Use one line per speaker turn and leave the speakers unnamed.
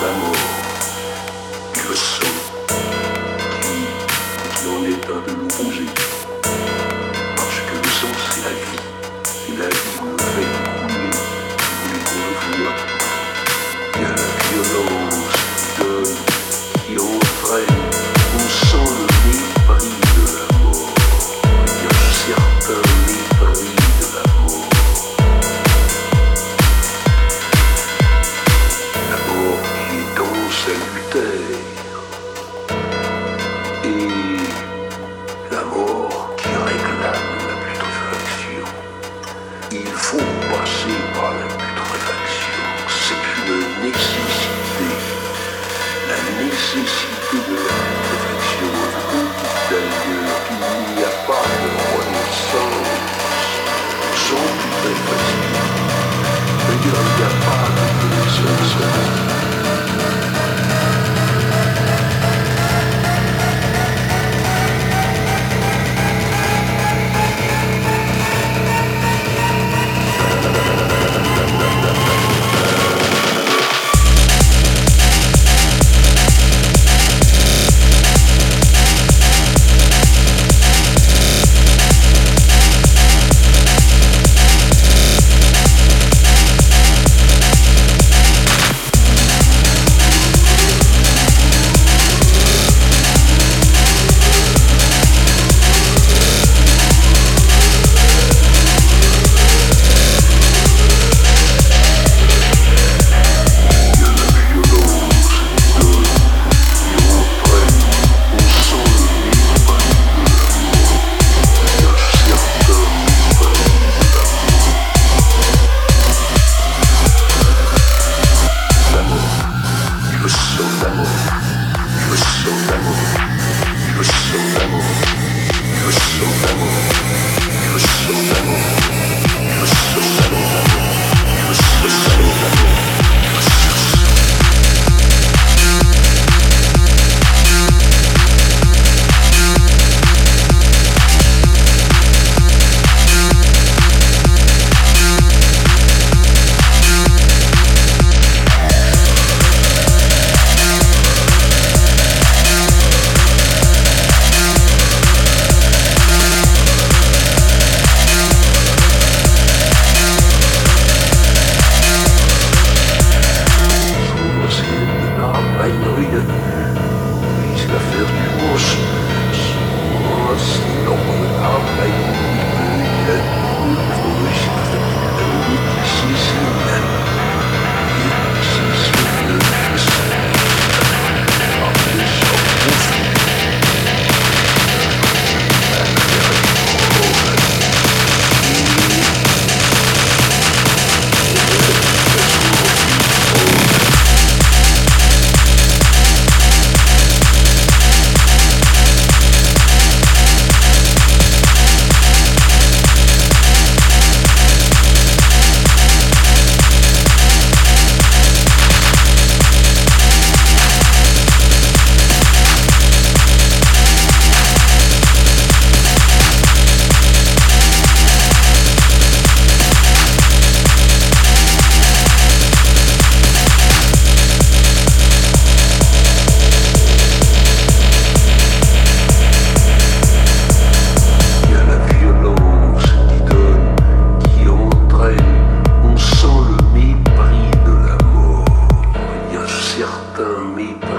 Done salutaire et la mort qui réclame la putréfaction. Il faut passer par la putréfaction. C'est une nécessité. La nécessité de la after me.